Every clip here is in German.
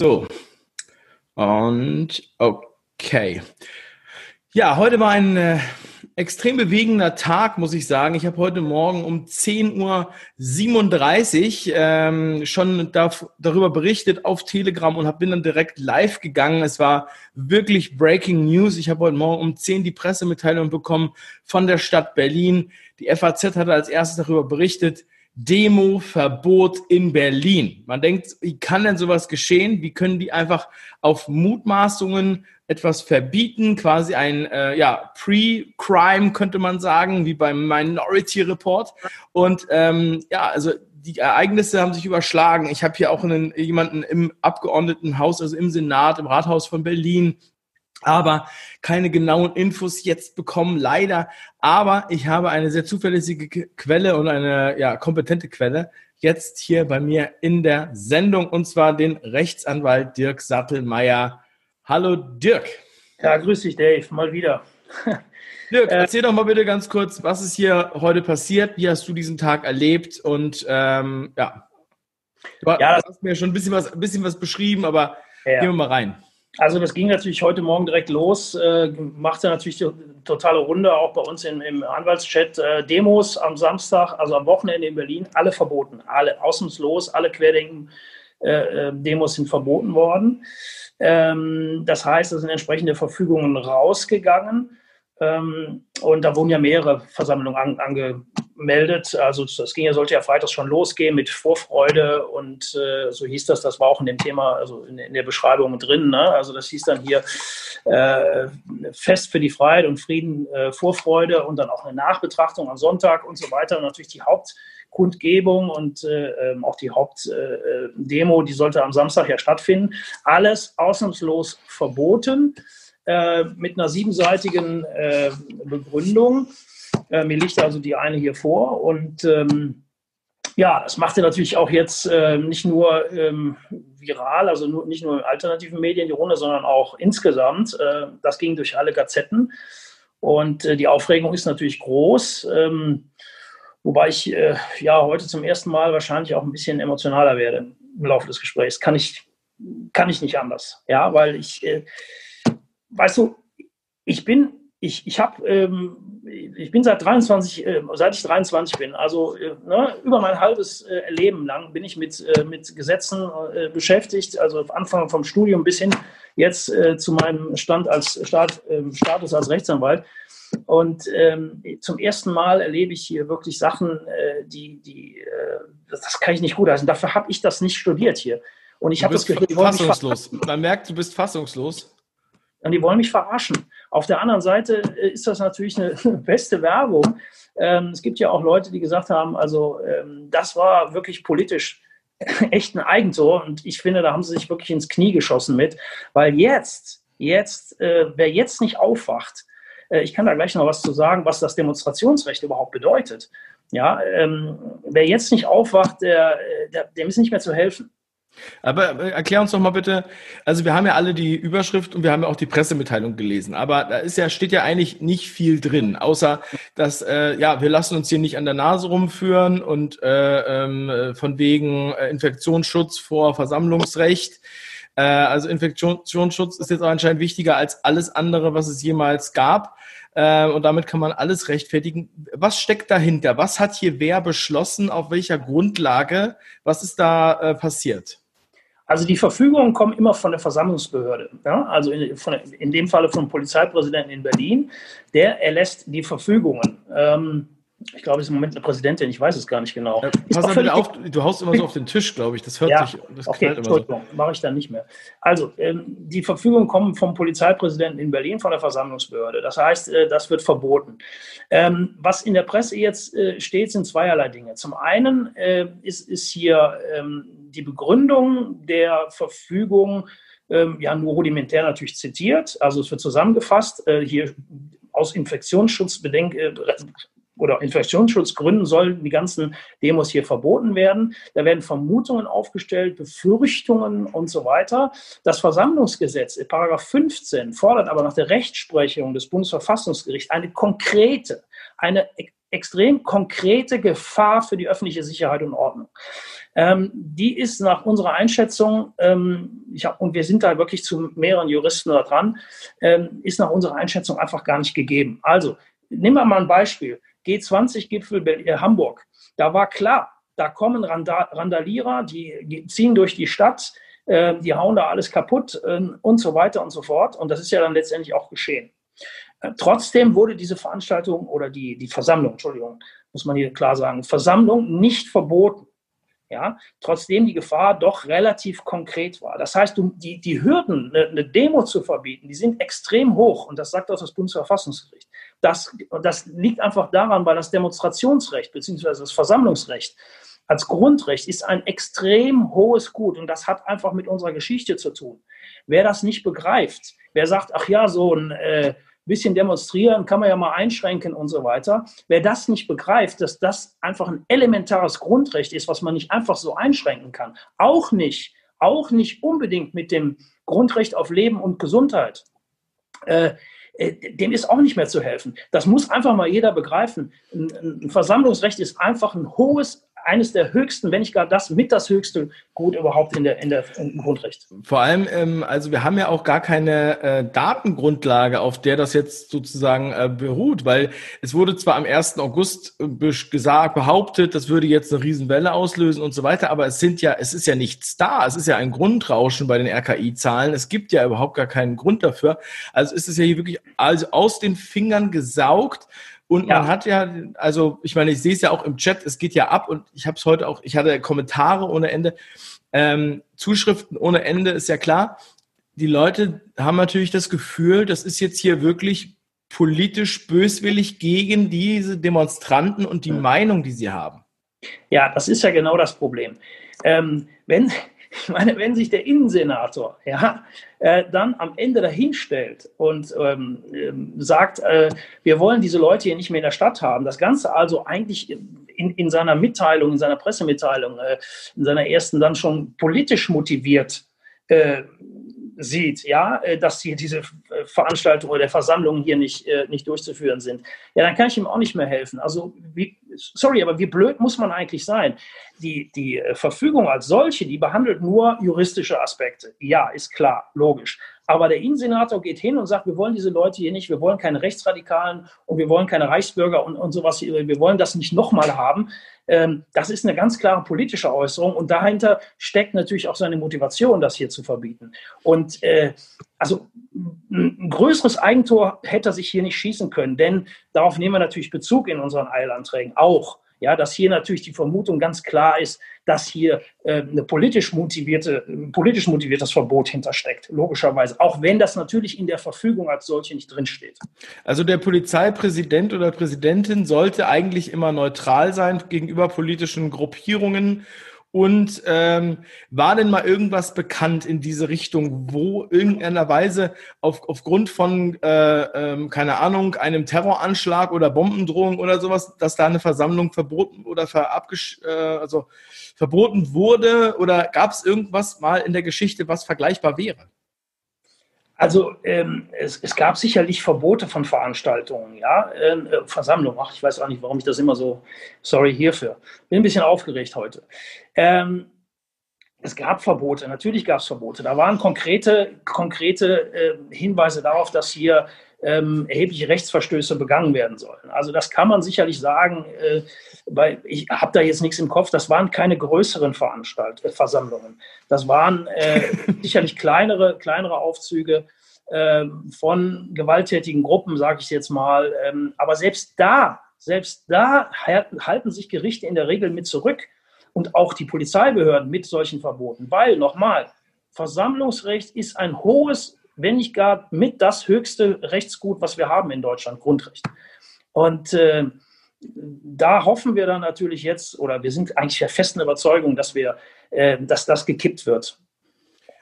So. Und okay. Ja, heute war ein äh, extrem bewegender Tag, muss ich sagen. Ich habe heute Morgen um 10.37 Uhr ähm, schon da, darüber berichtet auf Telegram und hab, bin dann direkt live gegangen. Es war wirklich Breaking News. Ich habe heute Morgen um 10 die Pressemitteilung bekommen von der Stadt Berlin. Die FAZ hatte als erstes darüber berichtet, Demo-Verbot in Berlin. Man denkt, wie kann denn sowas geschehen? Wie können die einfach auf Mutmaßungen etwas verbieten, quasi ein äh, ja, Pre-Crime könnte man sagen, wie beim Minority Report. Und ähm, ja, also die Ereignisse haben sich überschlagen. Ich habe hier auch einen, jemanden im Abgeordnetenhaus, also im Senat, im Rathaus von Berlin, aber keine genauen Infos jetzt bekommen, leider. Aber ich habe eine sehr zuverlässige Quelle und eine ja, kompetente Quelle jetzt hier bei mir in der Sendung und zwar den Rechtsanwalt Dirk Sattelmeier. Hallo Dirk. Ja, grüß dich Dave, mal wieder. Dirk, äh, erzähl doch mal bitte ganz kurz, was ist hier heute passiert? Wie hast du diesen Tag erlebt? Und ähm, ja, du ja, hast mir schon ein bisschen was, ein bisschen was beschrieben, aber ja. gehen wir mal rein. Also das ging natürlich heute Morgen direkt los, äh, machte natürlich die totale Runde, auch bei uns im, im Anwaltschat. Äh, Demos am Samstag, also am Wochenende in Berlin, alle verboten, alle ausnahmslos, alle Querdenken-Demos äh, äh sind verboten worden. Ähm, das heißt, es sind entsprechende Verfügungen rausgegangen. Ähm, und da wurden ja mehrere Versammlungen an, angemeldet. Also das ging ja, sollte ja freitags schon losgehen mit Vorfreude und äh, so hieß das, das war auch in dem Thema, also in, in der Beschreibung drin. Ne? Also das hieß dann hier äh, Fest für die Freiheit und Frieden, äh, Vorfreude und dann auch eine Nachbetrachtung am Sonntag und so weiter. Und natürlich die Hauptkundgebung und äh, ähm, auch die Hauptdemo, äh, die sollte am Samstag ja stattfinden. Alles ausnahmslos verboten. Äh, mit einer siebenseitigen äh, Begründung. Äh, mir liegt also die eine hier vor. Und ähm, ja, das machte natürlich auch jetzt äh, nicht nur ähm, viral, also nur, nicht nur in alternativen Medien die Runde, sondern auch insgesamt. Äh, das ging durch alle Gazetten. Und die Aufregung ist natürlich groß. Ähm, wobei ich ja heute zum ersten Mal wahrscheinlich auch ein bisschen emotionaler werde im Laufe des Gesprächs. Kann ich, kann ich nicht anders. Ja, weil ich weißt du, ich bin, ich, ich habe, ähm, ich bin seit 23, äh, seit ich 23 bin, also äh, ne, über mein halbes äh, Leben lang bin ich mit, äh, mit Gesetzen äh, beschäftigt, also Anfang vom Studium bis hin jetzt äh, zu meinem Stand als Staat, ähm, Status als Rechtsanwalt. Und ähm, zum ersten Mal erlebe ich hier wirklich Sachen, die, die das kann ich nicht gut heißen. Dafür habe ich das nicht studiert hier. Und ich habe das Gefühl, fassungslos. Man merkt, du bist fassungslos. Und die wollen mich verarschen. Auf der anderen Seite äh, ist das natürlich eine beste Werbung. Ähm, es gibt ja auch Leute, die gesagt haben, also ähm, das war wirklich politisch echt ein Eigentor. Und ich finde, da haben sie sich wirklich ins Knie geschossen mit. Weil jetzt, jetzt, äh, wer jetzt nicht aufwacht, äh, ich kann da gleich noch was zu sagen, was das Demonstrationsrecht überhaupt bedeutet. Ja, ähm, wer jetzt nicht aufwacht, der, der, dem ist nicht mehr zu helfen. Aber äh, erklär uns doch mal bitte, also wir haben ja alle die Überschrift und wir haben ja auch die Pressemitteilung gelesen, aber da ist ja, steht ja eigentlich nicht viel drin, außer dass, äh, ja, wir lassen uns hier nicht an der Nase rumführen und äh, ähm, von wegen äh, Infektionsschutz vor Versammlungsrecht. Äh, also Infektionsschutz ist jetzt anscheinend wichtiger als alles andere, was es jemals gab. Äh, und damit kann man alles rechtfertigen. Was steckt dahinter? Was hat hier wer beschlossen? Auf welcher Grundlage? Was ist da äh, passiert? Also die Verfügungen kommen immer von der Versammlungsbehörde. Ja? Also in, von, in, dem Falle vom Polizeipräsidenten in Berlin. Der erlässt die Verfügungen. Ähm, ich glaube, es ist im Moment eine Präsidentin, ich weiß es gar nicht genau. Ja, pass auf, auf, du haust immer so auf den Tisch, glaube ich. Das hört ja, sich. Das okay, Entschuldigung, so. mache ich dann nicht mehr. Also, ähm, die Verfügungen kommen vom Polizeipräsidenten in Berlin, von der Versammlungsbehörde. Das heißt, äh, das wird verboten. Ähm, was in der Presse jetzt äh, steht, sind zweierlei Dinge. Zum einen äh, ist, ist hier ähm, die Begründung der Verfügung ähm, ja nur rudimentär natürlich zitiert. Also es wird zusammengefasst, äh, hier aus Infektionsschutzbedenken äh, oder Infektionsschutzgründen sollen die ganzen Demos hier verboten werden. Da werden Vermutungen aufgestellt, Befürchtungen und so weiter. Das Versammlungsgesetz, Paragraph 15, fordert aber nach der Rechtsprechung des Bundesverfassungsgerichts eine konkrete, eine extrem konkrete Gefahr für die öffentliche Sicherheit und Ordnung. Ähm, die ist nach unserer Einschätzung, ähm, hab, und wir sind da wirklich zu mehreren Juristen da dran, ähm, ist nach unserer Einschätzung einfach gar nicht gegeben. Also, nehmen wir mal ein Beispiel. G20-Gipfel äh, Hamburg. Da war klar, da kommen Randalierer, die ziehen durch die Stadt, äh, die hauen da alles kaputt äh, und so weiter und so fort. Und das ist ja dann letztendlich auch geschehen. Äh, trotzdem wurde diese Veranstaltung oder die, die Versammlung, Entschuldigung, muss man hier klar sagen, Versammlung nicht verboten. Ja, trotzdem die Gefahr doch relativ konkret war. Das heißt, die, die Hürden, eine, eine Demo zu verbieten, die sind extrem hoch und das sagt auch das Bundesverfassungsgericht. Das, das liegt einfach daran, weil das Demonstrationsrecht bzw. das Versammlungsrecht als Grundrecht ist ein extrem hohes Gut und das hat einfach mit unserer Geschichte zu tun. Wer das nicht begreift, wer sagt, ach ja, so ein äh, bisschen demonstrieren kann man ja mal einschränken und so weiter, wer das nicht begreift, dass das einfach ein elementares Grundrecht ist, was man nicht einfach so einschränken kann, auch nicht, auch nicht unbedingt mit dem Grundrecht auf Leben und Gesundheit. Äh, dem ist auch nicht mehr zu helfen. Das muss einfach mal jeder begreifen. Ein, Versammlungsrecht ist einfach ein hohes eines der höchsten, wenn nicht gar das mit das höchste Gut überhaupt in der, in der im Grundrecht. Vor allem, ähm, also wir haben ja auch gar keine äh, Datengrundlage, auf der das jetzt sozusagen äh, beruht, weil es wurde zwar am 1. August äh, gesagt, behauptet, das würde jetzt eine Riesenwelle auslösen und so weiter, aber es sind ja, es ist ja nichts da. Es ist ja ein Grundrauschen bei den RKI-Zahlen. Es gibt ja überhaupt gar keinen Grund dafür. Also ist es ja hier wirklich also aus den Fingern gesaugt. Und ja. man hat ja, also ich meine, ich sehe es ja auch im Chat, es geht ja ab und ich habe es heute auch, ich hatte Kommentare ohne Ende, ähm, Zuschriften ohne Ende, ist ja klar. Die Leute haben natürlich das Gefühl, das ist jetzt hier wirklich politisch böswillig gegen diese Demonstranten und die. Meinung, die sie haben. Ja, das ist ja genau das Problem. Ähm, wenn, ich meine, wenn sich der Innensenator ja, äh, dann am Ende dahinstellt und ähm, ähm, sagt, äh, wir wollen diese Leute hier nicht mehr in der Stadt haben, das Ganze also eigentlich in, in seiner Mitteilung, in seiner Pressemitteilung, äh, in seiner ersten dann schon politisch motiviert äh, sieht, ja, äh, dass hier diese äh, Veranstaltungen oder Versammlungen hier nicht, nicht durchzuführen sind, ja, dann kann ich ihm auch nicht mehr helfen. Also, wie, sorry, aber wie blöd muss man eigentlich sein? Die, die Verfügung als solche, die behandelt nur juristische Aspekte. Ja, ist klar, logisch. Aber der Innensenator geht hin und sagt, wir wollen diese Leute hier nicht, wir wollen keine Rechtsradikalen und wir wollen keine Reichsbürger und, und sowas, wir wollen das nicht nochmal haben. Ähm, das ist eine ganz klare politische Äußerung und dahinter steckt natürlich auch seine Motivation, das hier zu verbieten. Und äh, also ein größeres Eigentor hätte er sich hier nicht schießen können, denn darauf nehmen wir natürlich Bezug in unseren Eilanträgen auch. Ja, dass hier natürlich die Vermutung ganz klar ist, dass hier äh, eine politisch motivierte, politisch motiviertes Verbot hintersteckt, logischerweise, auch wenn das natürlich in der Verfügung als solche nicht drinsteht. Also der Polizeipräsident oder Präsidentin sollte eigentlich immer neutral sein gegenüber politischen Gruppierungen und ähm, war denn mal irgendwas bekannt in diese Richtung, wo irgendeiner Weise auf, aufgrund von, äh, ähm, keine Ahnung, einem Terroranschlag oder Bombendrohung oder sowas, dass da eine Versammlung verboten oder verabgesch äh, also verboten wurde? Oder gab es irgendwas mal in der Geschichte, was vergleichbar wäre? Also ähm, es, es, gab sicherlich Verbote von Veranstaltungen, ja, ähm, äh, Versammlungen. Ach, ich weiß auch nicht, warum ich das immer so, sorry hierfür. Bin ein bisschen aufgeregt heute. Ähm, es gab Verbote, natürlich gab es Verbote. Da waren konkrete, konkrete äh, Hinweise darauf, dass hier ähm, erhebliche Rechtsverstöße begangen werden sollen. Also das kann man sicherlich sagen, äh, weil ich habe da jetzt nichts im Kopf, das waren keine größeren Veranstalt äh, Versammlungen. Das waren äh, sicherlich kleinere, kleinere Aufzüge äh, von gewalttätigen Gruppen, sage ich jetzt mal. Ähm, aber selbst da, selbst da halten sich Gerichte in der Regel mit zurück und auch die Polizeibehörden mit solchen Verboten, weil nochmal, Versammlungsrecht ist ein hohes wenn nicht gar mit das höchste Rechtsgut, was wir haben in Deutschland, Grundrecht. Und äh, da hoffen wir dann natürlich jetzt, oder wir sind eigentlich der festen Überzeugung, dass wir, äh, dass das gekippt wird.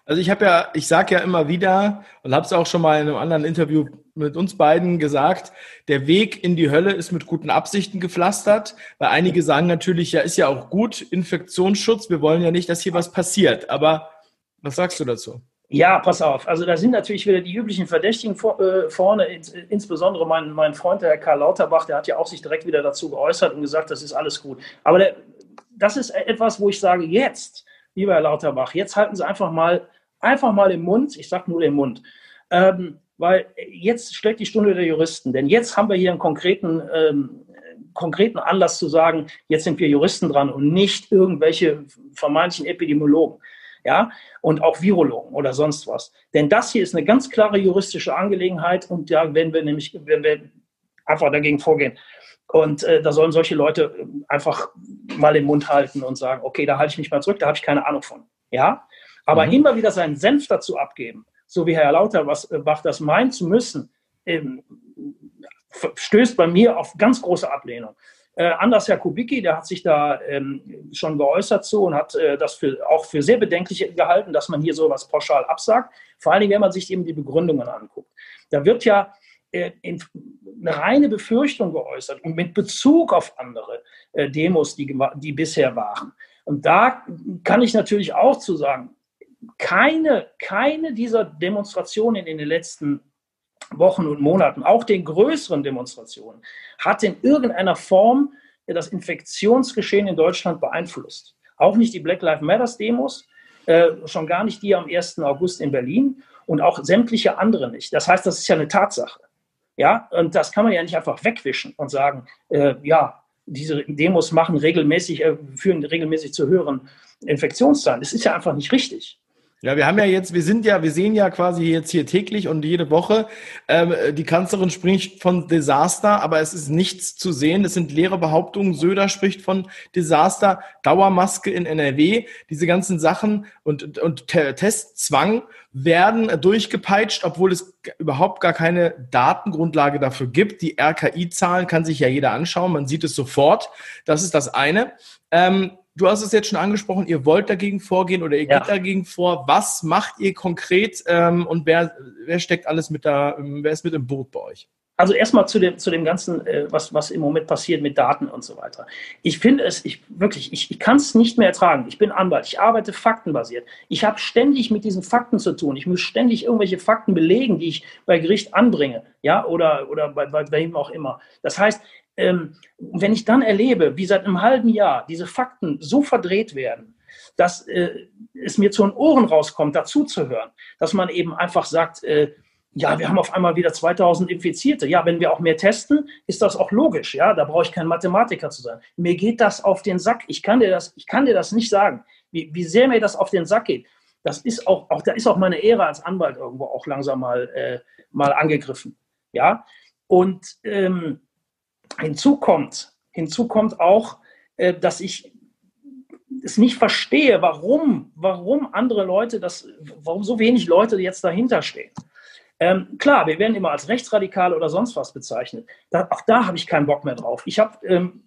Also ich habe ja, ich sage ja immer wieder und habe es auch schon mal in einem anderen Interview mit uns beiden gesagt, der Weg in die Hölle ist mit guten Absichten gepflastert, weil einige sagen natürlich, ja, ist ja auch gut, Infektionsschutz, wir wollen ja nicht, dass hier was passiert. Aber was sagst du dazu? Ja, pass auf. Also da sind natürlich wieder die üblichen Verdächtigen vor, äh, vorne, ins, insbesondere mein, mein Freund, der Herr Karl Lauterbach, der hat ja auch sich direkt wieder dazu geäußert und gesagt, das ist alles gut. Aber der, das ist etwas, wo ich sage, jetzt, lieber Herr Lauterbach, jetzt halten Sie einfach mal, einfach mal den Mund, ich sage nur den Mund. Ähm, weil jetzt schlägt die Stunde der Juristen. Denn jetzt haben wir hier einen konkreten, ähm, konkreten Anlass zu sagen, jetzt sind wir Juristen dran und nicht irgendwelche vermeintlichen Epidemiologen. Ja, und auch Virologen oder sonst was. Denn das hier ist eine ganz klare juristische Angelegenheit und da werden wir nämlich, wenn wir einfach dagegen vorgehen. Und äh, da sollen solche Leute einfach mal den Mund halten und sagen, okay, da halte ich mich mal zurück, da habe ich keine Ahnung von. Ja, aber mhm. immer wieder seinen Senf dazu abgeben so wie Herr Lauterbach das meint zu müssen, ähm, stößt bei mir auf ganz große Ablehnung. Äh, Anders Jakubicki, der hat sich da ähm, schon geäußert zu und hat äh, das für, auch für sehr bedenklich gehalten, dass man hier sowas pauschal absagt. Vor allen Dingen, wenn man sich eben die Begründungen anguckt. Da wird ja äh, in, eine reine Befürchtung geäußert und mit Bezug auf andere äh, Demos, die, die bisher waren. Und da kann ich natürlich auch zu sagen, keine, keine dieser Demonstrationen in den letzten Wochen und Monaten, auch den größeren Demonstrationen, hat in irgendeiner Form das Infektionsgeschehen in Deutschland beeinflusst. Auch nicht die Black Lives Matter Demos, äh, schon gar nicht die am 1. August in Berlin und auch sämtliche andere nicht. Das heißt, das ist ja eine Tatsache. Ja, und das kann man ja nicht einfach wegwischen und sagen, äh, ja, diese Demos machen regelmäßig, äh, führen regelmäßig zu höheren Infektionszahlen. Das ist ja einfach nicht richtig. Ja, wir haben ja jetzt, wir sind ja, wir sehen ja quasi jetzt hier täglich und jede Woche, ähm, die Kanzlerin spricht von Desaster, aber es ist nichts zu sehen. Es sind leere Behauptungen. Söder spricht von Desaster, Dauermaske in NRW, diese ganzen Sachen und, und Testzwang werden durchgepeitscht, obwohl es überhaupt gar keine Datengrundlage dafür gibt. Die RKI-Zahlen kann sich ja jeder anschauen, man sieht es sofort. Das ist das eine. Ähm, du hast es jetzt schon angesprochen, ihr wollt dagegen vorgehen oder ihr ja. geht dagegen vor. Was macht ihr konkret ähm, und wer, wer steckt alles mit da, wer ist mit im Boot bei euch? Also erstmal zu dem, zu dem Ganzen, äh, was, was im Moment passiert mit Daten und so weiter. Ich finde es, ich wirklich, ich, ich kann es nicht mehr ertragen. Ich bin Anwalt, ich arbeite faktenbasiert. Ich habe ständig mit diesen Fakten zu tun. Ich muss ständig irgendwelche Fakten belegen, die ich bei Gericht anbringe, ja, oder, oder bei, bei, bei wem auch immer. Das heißt, ähm, wenn ich dann erlebe, wie seit einem halben Jahr diese Fakten so verdreht werden, dass äh, es mir zu den Ohren rauskommt, dazu zu hören, dass man eben einfach sagt, äh, ja, wir haben auf einmal wieder 2000 Infizierte. Ja, wenn wir auch mehr testen, ist das auch logisch. Ja, da brauche ich kein Mathematiker zu sein. Mir geht das auf den Sack. Ich kann dir das, ich kann dir das nicht sagen, wie, wie sehr mir das auf den Sack geht. Das ist auch, auch da ist auch meine Ehre als Anwalt irgendwo auch langsam mal, äh, mal angegriffen. Ja, und ähm, Hinzu kommt, hinzu kommt auch, äh, dass ich es nicht verstehe, warum, warum andere Leute das, warum so wenig Leute jetzt dahinter stehen. Ähm, klar, wir werden immer als rechtsradikal oder sonst was bezeichnet. Da, auch da habe ich keinen Bock mehr drauf. Ich habe, ähm,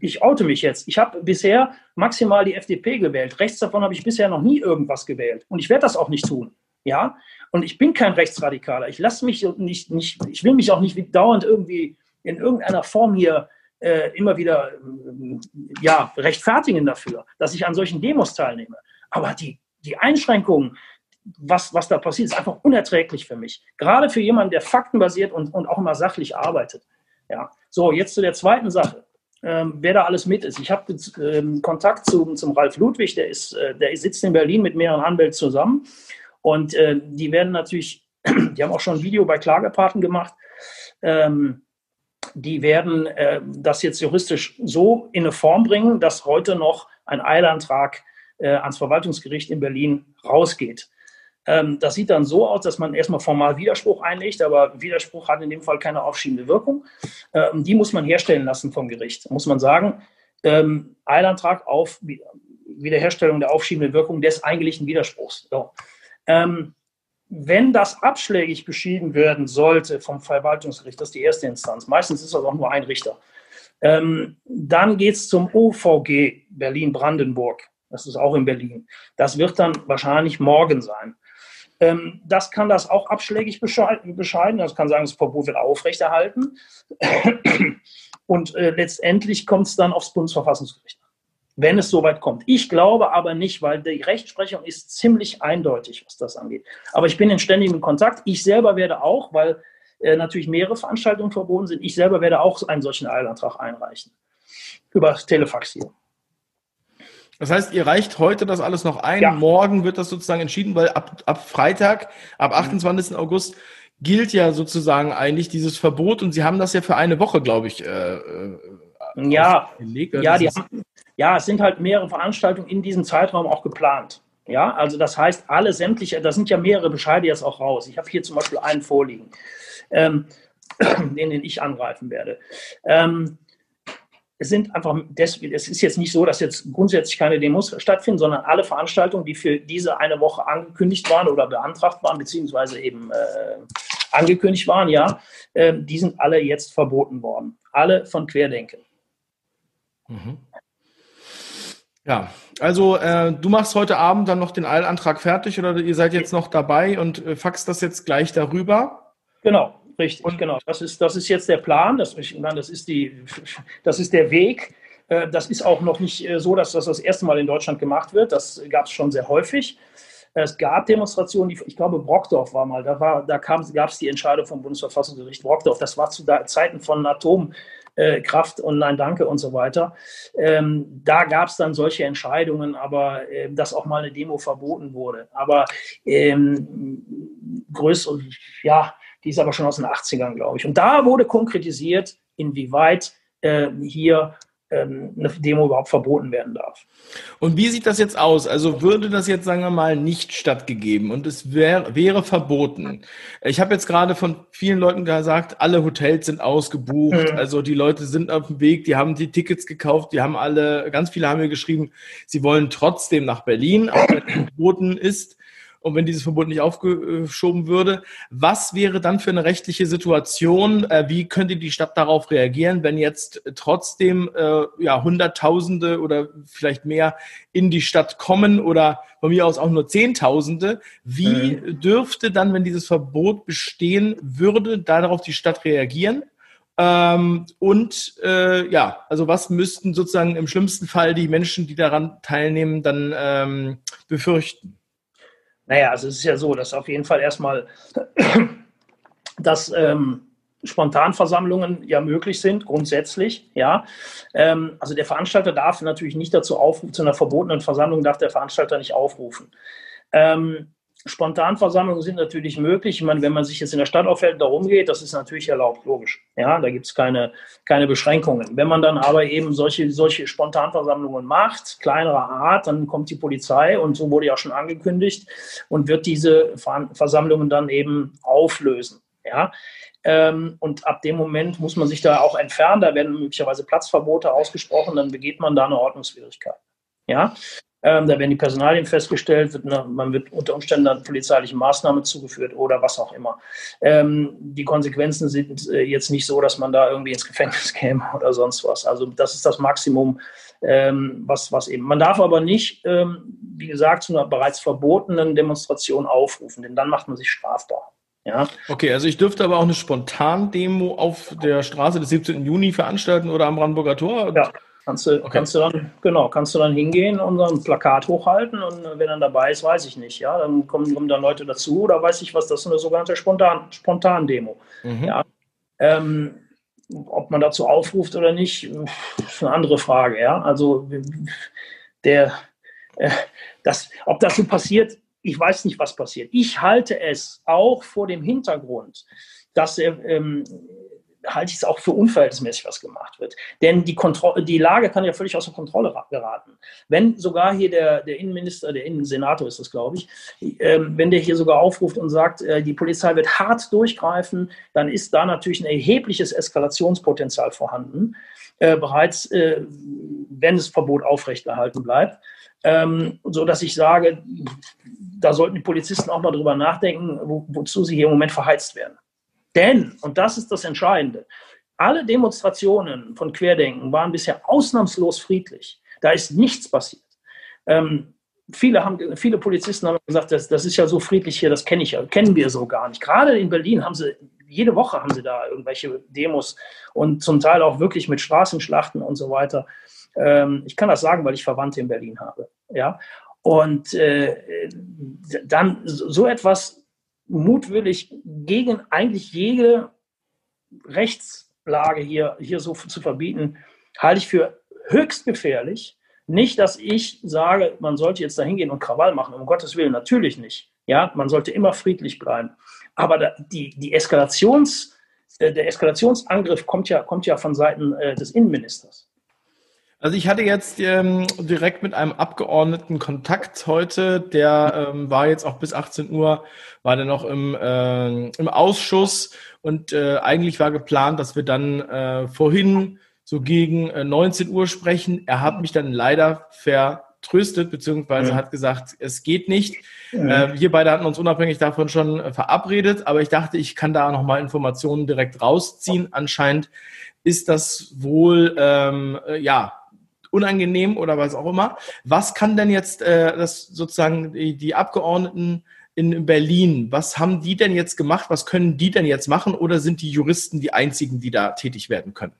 ich oute mich jetzt. Ich habe bisher maximal die FDP gewählt. Rechts davon habe ich bisher noch nie irgendwas gewählt. Und ich werde das auch nicht tun. Ja, und ich bin kein Rechtsradikaler. Ich lasse mich nicht, nicht, ich will mich auch nicht dauernd irgendwie in irgendeiner Form hier äh, immer wieder äh, ja, rechtfertigen dafür, dass ich an solchen Demos teilnehme. Aber die, die Einschränkungen, was, was da passiert, ist einfach unerträglich für mich. Gerade für jemanden, der faktenbasiert und, und auch immer sachlich arbeitet. Ja. So, jetzt zu der zweiten Sache. Ähm, wer da alles mit ist. Ich habe ähm, Kontakt zu, zum Ralf Ludwig, der, ist, äh, der sitzt in Berlin mit mehreren Anwälten zusammen. Und äh, die werden natürlich, die haben auch schon ein Video bei Klagepaten gemacht. Ähm, die werden äh, das jetzt juristisch so in eine Form bringen, dass heute noch ein Eilantrag äh, ans Verwaltungsgericht in Berlin rausgeht. Ähm, das sieht dann so aus, dass man erstmal formal Widerspruch einlegt, aber Widerspruch hat in dem Fall keine aufschiebende Wirkung. Ähm, die muss man herstellen lassen vom Gericht. Muss man sagen, ähm, Eilantrag auf Wiederherstellung der aufschiebenden Wirkung des eigentlichen Widerspruchs. So. Ähm, wenn das abschlägig beschieden werden sollte vom Verwaltungsgericht, das ist die erste Instanz, meistens ist das auch nur ein Richter, ähm, dann geht es zum OVG Berlin-Brandenburg. Das ist auch in Berlin. Das wird dann wahrscheinlich morgen sein. Ähm, das kann das auch abschlägig bescheiden. Das kann sagen, das Verbot wird aufrechterhalten. Und äh, letztendlich kommt es dann aufs Bundesverfassungsgericht. Wenn es soweit kommt. Ich glaube aber nicht, weil die Rechtsprechung ist ziemlich eindeutig, was das angeht. Aber ich bin in ständigem Kontakt. Ich selber werde auch, weil äh, natürlich mehrere Veranstaltungen verboten sind, ich selber werde auch einen solchen Eilantrag einreichen. Über Telefax hier. Das heißt, ihr reicht heute das alles noch ein. Ja. Morgen wird das sozusagen entschieden, weil ab, ab Freitag, ab 28. Mhm. August gilt ja sozusagen eigentlich dieses Verbot und Sie haben das ja für eine Woche, glaube ich, äh, äh ja, ja, die haben, ja, es sind halt mehrere Veranstaltungen in diesem Zeitraum auch geplant. Ja, also das heißt, alle sämtliche, da sind ja mehrere Bescheide jetzt auch raus. Ich habe hier zum Beispiel einen vorliegen, ähm, den, den ich angreifen werde. Ähm, es sind einfach, deswegen, es ist jetzt nicht so, dass jetzt grundsätzlich keine Demos stattfinden, sondern alle Veranstaltungen, die für diese eine Woche angekündigt waren oder beantragt waren, beziehungsweise eben äh, angekündigt waren, ja, äh, die sind alle jetzt verboten worden. Alle von Querdenken. Mhm. Ja, also äh, du machst heute Abend dann noch den Eilantrag fertig oder ihr seid jetzt noch dabei und äh, faxt das jetzt gleich darüber? Genau, richtig, und genau. Das ist, das ist jetzt der Plan, das, ich meine, das, ist die, das ist der Weg. Äh, das ist auch noch nicht äh, so, dass das das erste Mal in Deutschland gemacht wird. Das gab es schon sehr häufig. Es gab Demonstrationen, die, ich glaube, Brockdorf war mal, da, war, da gab es die Entscheidung vom Bundesverfassungsgericht Brockdorf. Das war zu Zeiten von Atom äh, Kraft und Nein Danke und so weiter. Ähm, da gab es dann solche Entscheidungen, aber äh, dass auch mal eine Demo verboten wurde. Aber ähm, größere, ja, die ist aber schon aus den 80ern, glaube ich. Und da wurde konkretisiert, inwieweit äh, hier eine Demo überhaupt verboten werden darf. Und wie sieht das jetzt aus? Also würde das jetzt, sagen wir mal, nicht stattgegeben und es wär, wäre verboten. Ich habe jetzt gerade von vielen Leuten gesagt, alle Hotels sind ausgebucht, mhm. also die Leute sind auf dem Weg, die haben die Tickets gekauft, die haben alle, ganz viele haben mir geschrieben, sie wollen trotzdem nach Berlin, auch wenn es verboten ist und wenn dieses Verbot nicht aufgeschoben würde. Was wäre dann für eine rechtliche Situation? Äh, wie könnte die Stadt darauf reagieren, wenn jetzt trotzdem äh, ja, Hunderttausende oder vielleicht mehr in die Stadt kommen oder von mir aus auch nur Zehntausende? Wie mhm. dürfte dann, wenn dieses Verbot bestehen würde, darauf die Stadt reagieren? Ähm, und äh, ja, also was müssten sozusagen im schlimmsten Fall die Menschen, die daran teilnehmen, dann ähm, befürchten? Naja, also es ist ja so, dass auf jeden Fall erstmal, dass ähm, Spontanversammlungen ja möglich sind, grundsätzlich, ja. Ähm, also der Veranstalter darf natürlich nicht dazu aufrufen, zu einer verbotenen Versammlung darf der Veranstalter nicht aufrufen. Ähm, Spontanversammlungen sind natürlich möglich. Ich meine, wenn man sich jetzt in der Stadt aufhält, darum geht, das ist natürlich erlaubt, logisch. Ja, da gibt es keine, keine Beschränkungen. Wenn man dann aber eben solche, solche Spontanversammlungen macht, kleinerer Art, dann kommt die Polizei und so wurde ja schon angekündigt und wird diese Versammlungen dann eben auflösen. Ja, ähm, und ab dem Moment muss man sich da auch entfernen. Da werden möglicherweise Platzverbote ausgesprochen, dann begeht man da eine Ordnungswidrigkeit. Ja, ähm, da werden die Personalien festgestellt, wird eine, man wird unter Umständen dann polizeiliche Maßnahmen zugeführt oder was auch immer. Ähm, die Konsequenzen sind äh, jetzt nicht so, dass man da irgendwie ins Gefängnis käme oder sonst was. Also das ist das Maximum, ähm, was, was eben. Man darf aber nicht, ähm, wie gesagt, zu einer bereits verbotenen Demonstration aufrufen, denn dann macht man sich strafbar. Ja. Okay, also ich dürfte aber auch eine Spontan-Demo auf der Straße des 17. Juni veranstalten oder am Brandenburger Tor. Ja. Kannst du, okay. kannst du dann, genau, kannst du dann hingehen und ein Plakat hochhalten und wer dann dabei ist, weiß ich nicht. Ja, dann kommen, kommen dann Leute dazu oder weiß ich was, das ist eine sogenannte Spontan, Spontan-Demo. Mhm. Ja. Ähm, ob man dazu aufruft oder nicht, ist eine andere Frage. Ja, also der, äh, das, ob das so passiert, ich weiß nicht, was passiert. Ich halte es auch vor dem Hintergrund, dass er, ähm, halte ich es auch für unverhältnismäßig, was gemacht wird. Denn die, Kontro die Lage kann ja völlig außer Kontrolle geraten. Wenn sogar hier der, der Innenminister, der Innensenator ist das, glaube ich, ähm, wenn der hier sogar aufruft und sagt, äh, die Polizei wird hart durchgreifen, dann ist da natürlich ein erhebliches Eskalationspotenzial vorhanden, äh, bereits äh, wenn das Verbot aufrechterhalten bleibt. Ähm, so dass ich sage, da sollten die Polizisten auch mal drüber nachdenken, wo, wozu sie hier im Moment verheizt werden. Denn, und das ist das Entscheidende, alle Demonstrationen von Querdenken waren bisher ausnahmslos friedlich. Da ist nichts passiert. Ähm, viele, haben, viele Polizisten haben gesagt, das, das ist ja so friedlich hier, das kenne ich ja, kennen wir so gar nicht. Gerade in Berlin haben sie jede Woche haben sie da irgendwelche Demos und zum Teil auch wirklich mit Straßenschlachten und so weiter. Ähm, ich kann das sagen, weil ich Verwandte in Berlin habe. Ja, und äh, dann so etwas mutwillig gegen eigentlich jede Rechtslage hier, hier so zu verbieten, halte ich für höchst gefährlich. Nicht, dass ich sage, man sollte jetzt da hingehen und Krawall machen, um Gottes Willen, natürlich nicht. Ja, man sollte immer friedlich bleiben. Aber die, die Eskalations, äh, der Eskalationsangriff kommt ja, kommt ja von Seiten äh, des Innenministers. Also ich hatte jetzt ähm, direkt mit einem Abgeordneten Kontakt heute, der ähm, war jetzt auch bis 18 Uhr, war der noch im, äh, im Ausschuss und äh, eigentlich war geplant, dass wir dann äh, vorhin so gegen äh, 19 Uhr sprechen. Er hat mich dann leider vertröstet, beziehungsweise ja. hat gesagt, es geht nicht. Ja. Äh, wir beide hatten uns unabhängig davon schon äh, verabredet, aber ich dachte, ich kann da nochmal Informationen direkt rausziehen. Anscheinend ist das wohl, ähm, äh, ja, unangenehm oder was auch immer. Was kann denn jetzt äh, das sozusagen die, die Abgeordneten in Berlin, was haben die denn jetzt gemacht? Was können die denn jetzt machen? Oder sind die Juristen die einzigen, die da tätig werden können?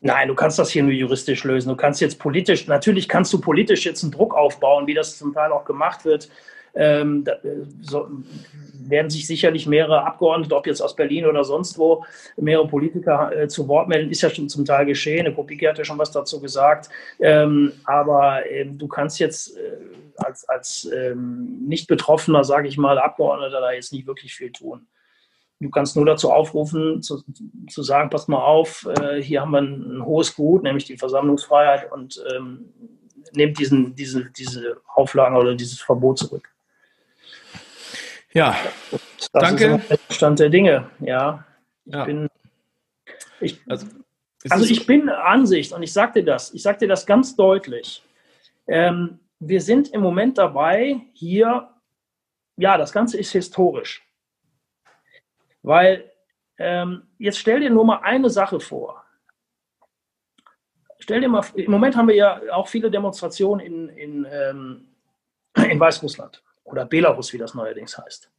Nein, du kannst das hier nur juristisch lösen. Du kannst jetzt politisch, natürlich kannst du politisch jetzt einen Druck aufbauen, wie das zum Teil auch gemacht wird. Ähm, da, äh, so, werden sich sicherlich mehrere Abgeordnete, ob jetzt aus Berlin oder sonst wo, mehrere Politiker äh, zu Wort melden. Ist ja schon zum Teil geschehen. Der Kubicki hat ja schon was dazu gesagt. Ähm, aber ähm, du kannst jetzt äh, als, als ähm, nicht Betroffener, sage ich mal, Abgeordneter da jetzt nicht wirklich viel tun. Du kannst nur dazu aufrufen, zu, zu sagen, pass mal auf, äh, hier haben wir ein, ein, hohes Gut, nämlich die Versammlungsfreiheit und ähm, nehmt diesen, diese, diese Auflagen oder dieses Verbot zurück. Ja, das danke. Ist Stand der Dinge, ja. Ich ja. bin, ich, also, also ich bin Ansicht, und ich sagte das, ich sagte das ganz deutlich. Ähm, wir sind im Moment dabei, hier, ja, das Ganze ist historisch. Weil ähm, jetzt stell dir nur mal eine Sache vor. Stell dir mal, im Moment haben wir ja auch viele Demonstrationen in, in, ähm, in Weißrussland oder Belarus, wie das neuerdings heißt.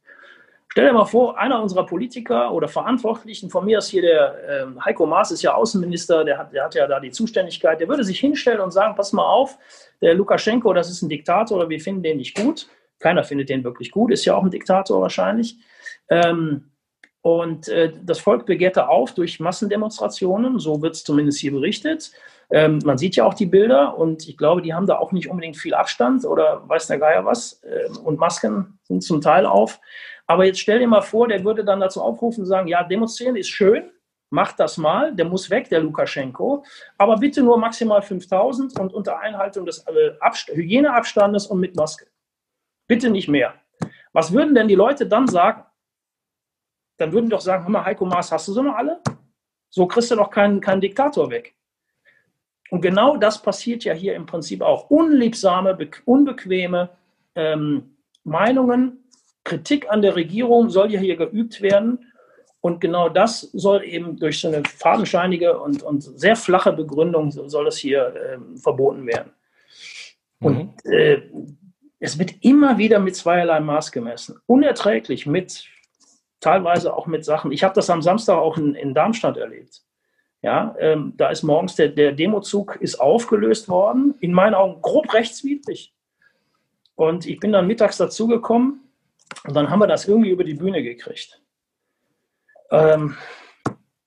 Stell dir mal vor, einer unserer Politiker oder Verantwortlichen, von mir ist hier der äh, Heiko Maas, ist ja Außenminister, der hat, der hat ja da die Zuständigkeit, der würde sich hinstellen und sagen, pass mal auf, der Lukaschenko, das ist ein Diktator oder wir finden den nicht gut. Keiner findet den wirklich gut, ist ja auch ein Diktator wahrscheinlich. Ähm, und äh, das Volk begehrte auf durch Massendemonstrationen, so wird es zumindest hier berichtet. Ähm, man sieht ja auch die Bilder und ich glaube, die haben da auch nicht unbedingt viel Abstand oder weiß der Geier was. Äh, und Masken sind zum Teil auf. Aber jetzt stell dir mal vor, der würde dann dazu aufrufen und sagen, ja, demonstrieren ist schön, macht das mal, der muss weg, der Lukaschenko, aber bitte nur maximal 5000 und unter Einhaltung des äh, Hygieneabstandes und mit Maske. Bitte nicht mehr. Was würden denn die Leute dann sagen? Dann würden die doch sagen, hör mal, Heiko Maas, hast du sie noch alle? So kriegst du doch keinen, keinen Diktator weg. Und genau das passiert ja hier im Prinzip auch. Unliebsame, unbequeme ähm, Meinungen, Kritik an der Regierung soll ja hier geübt werden. Und genau das soll eben durch so eine fadenscheinige und, und sehr flache Begründung soll das hier ähm, verboten werden. Und mhm. äh, es wird immer wieder mit zweierlei Maß gemessen. Unerträglich mit, teilweise auch mit Sachen. Ich habe das am Samstag auch in, in Darmstadt erlebt. Ja, ähm, da ist morgens der, der Demozug ist aufgelöst worden, in meinen Augen grob rechtswidrig. Und ich bin dann mittags dazugekommen und dann haben wir das irgendwie über die Bühne gekriegt. Ähm,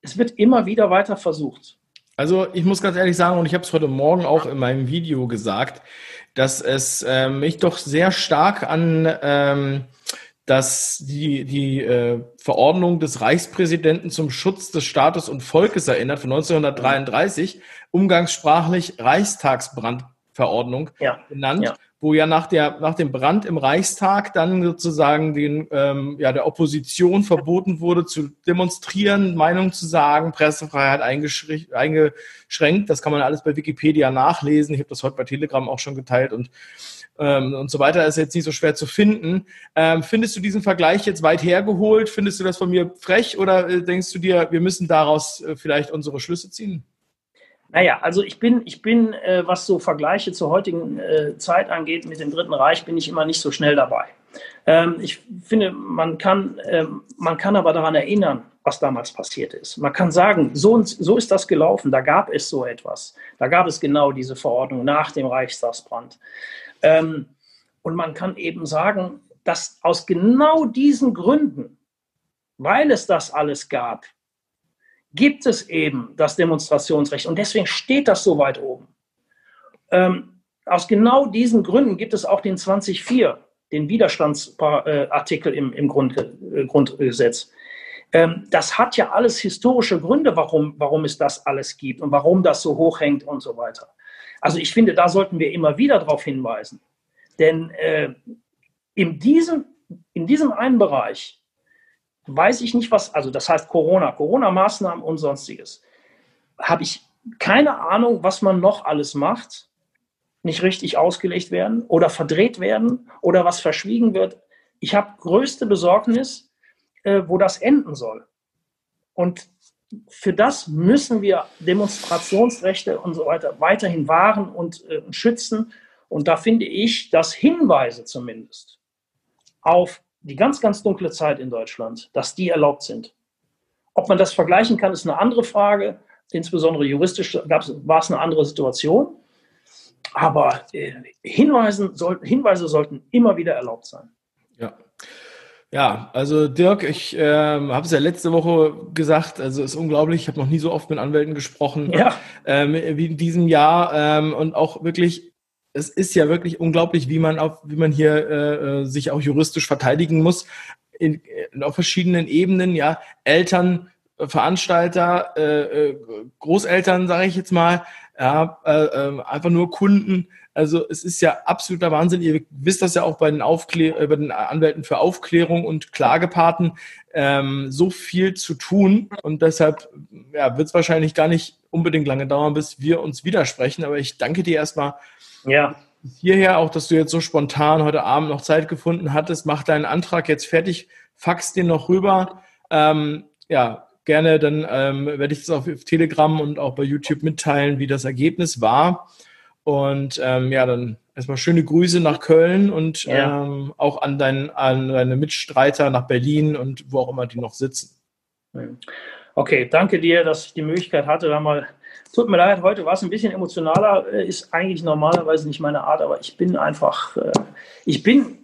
es wird immer wieder weiter versucht. Also ich muss ganz ehrlich sagen, und ich habe es heute Morgen auch in meinem Video gesagt, dass es äh, mich doch sehr stark an ähm, dass die, die äh, Verordnung des Reichspräsidenten zum Schutz des Staates und Volkes erinnert von 1933, umgangssprachlich Reichstagsbrandverordnung ja. genannt, ja. wo ja nach, der, nach dem Brand im Reichstag dann sozusagen den, ähm, ja, der Opposition verboten wurde, zu demonstrieren, Meinung zu sagen, Pressefreiheit eingeschränkt. Das kann man alles bei Wikipedia nachlesen. Ich habe das heute bei Telegram auch schon geteilt und ähm, und so weiter, ist jetzt nicht so schwer zu finden. Ähm, findest du diesen Vergleich jetzt weit hergeholt? Findest du das von mir frech oder äh, denkst du dir, wir müssen daraus äh, vielleicht unsere Schlüsse ziehen? Naja, also ich bin, ich bin, äh, was so Vergleiche zur heutigen äh, Zeit angeht mit dem Dritten Reich, bin ich immer nicht so schnell dabei. Ähm, ich finde, man kann, ähm, man kann aber daran erinnern, was damals passiert ist. Man kann sagen, so, so ist das gelaufen, da gab es so etwas. Da gab es genau diese Verordnung nach dem Reichstagsbrand. Ähm, und man kann eben sagen, dass aus genau diesen Gründen, weil es das alles gab, gibt es eben das Demonstrationsrecht. Und deswegen steht das so weit oben. Ähm, aus genau diesen Gründen gibt es auch den 20.4, den Widerstandsartikel im, im Grund, äh, Grundgesetz. Ähm, das hat ja alles historische Gründe, warum, warum es das alles gibt und warum das so hoch hängt und so weiter. Also ich finde, da sollten wir immer wieder darauf hinweisen. Denn äh, in, diesem, in diesem einen Bereich weiß ich nicht, was, also das heißt Corona, Corona-Maßnahmen und sonstiges, habe ich keine Ahnung, was man noch alles macht, nicht richtig ausgelegt werden oder verdreht werden oder was verschwiegen wird. Ich habe größte Besorgnis, äh, wo das enden soll. Und für das müssen wir Demonstrationsrechte und so weiter weiterhin wahren und äh, schützen. Und da finde ich, dass Hinweise zumindest auf die ganz, ganz dunkle Zeit in Deutschland, dass die erlaubt sind. Ob man das vergleichen kann, ist eine andere Frage. Insbesondere juristisch war es eine andere Situation. Aber äh, Hinweisen soll, Hinweise sollten immer wieder erlaubt sein. Ja. Ja, also Dirk, ich äh, habe es ja letzte Woche gesagt, also es ist unglaublich, ich habe noch nie so oft mit Anwälten gesprochen ja. ähm, wie in diesem Jahr ähm, und auch wirklich, es ist ja wirklich unglaublich, wie man auf, wie man hier äh, äh sich auch juristisch verteidigen muss in, in auf verschiedenen Ebenen, ja, Eltern, Veranstalter, äh, äh Großeltern, sage ich jetzt mal, ja, äh, äh, einfach nur Kunden. Also es ist ja absoluter Wahnsinn. Ihr wisst das ja auch bei den, Aufklär äh, bei den Anwälten für Aufklärung und Klagepaten, ähm, so viel zu tun. Und deshalb ja, wird es wahrscheinlich gar nicht unbedingt lange dauern, bis wir uns widersprechen. Aber ich danke dir erstmal ja. hierher, auch dass du jetzt so spontan heute Abend noch Zeit gefunden hattest. Mach deinen Antrag jetzt fertig, fax den noch rüber. Ähm, ja, gerne, dann ähm, werde ich das auf Telegram und auch bei YouTube mitteilen, wie das Ergebnis war. Und ähm, ja, dann erstmal schöne Grüße nach Köln und ja. ähm, auch an, dein, an deine Mitstreiter nach Berlin und wo auch immer die noch sitzen. Okay, danke dir, dass ich die Möglichkeit hatte, da mal. Tut mir leid, heute war es ein bisschen emotionaler, äh, ist eigentlich normalerweise nicht meine Art, aber ich bin einfach, äh, ich bin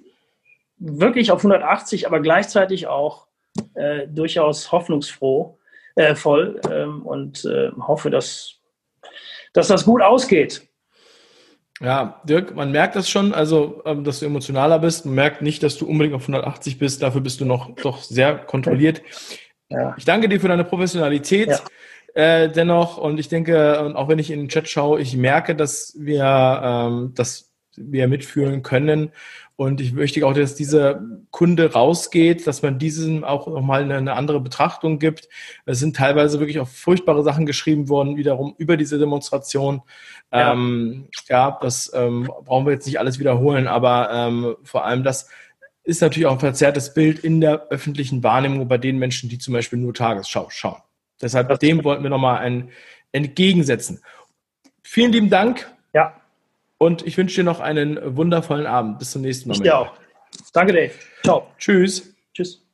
wirklich auf 180, aber gleichzeitig auch äh, durchaus hoffnungsfroh, äh, voll ähm, und äh, hoffe, dass, dass das gut ausgeht. Ja, Dirk, man merkt das schon, also ähm, dass du emotionaler bist. Man merkt nicht, dass du unbedingt auf 180 bist. Dafür bist du noch doch sehr kontrolliert. Ja. Ich danke dir für deine Professionalität. Ja. Äh, dennoch, und ich denke, und auch wenn ich in den Chat schaue, ich merke, dass wir, ähm, dass wir mitfühlen können und ich möchte auch, dass dieser Kunde rausgeht, dass man diesem auch nochmal eine, eine andere Betrachtung gibt. Es sind teilweise wirklich auch furchtbare Sachen geschrieben worden, wiederum über diese Demonstration. Ja, ähm, ja das ähm, brauchen wir jetzt nicht alles wiederholen, aber ähm, vor allem das ist natürlich auch ein verzerrtes Bild in der öffentlichen Wahrnehmung bei den Menschen, die zum Beispiel nur Tagesschau schauen. Deshalb dem wollten wir nochmal ein entgegensetzen. Vielen lieben Dank. Ja. Und ich wünsche dir noch einen wundervollen Abend. Bis zum nächsten Mal. Ich dir auch. Danke, Dave. Ciao. Tschüss. Tschüss.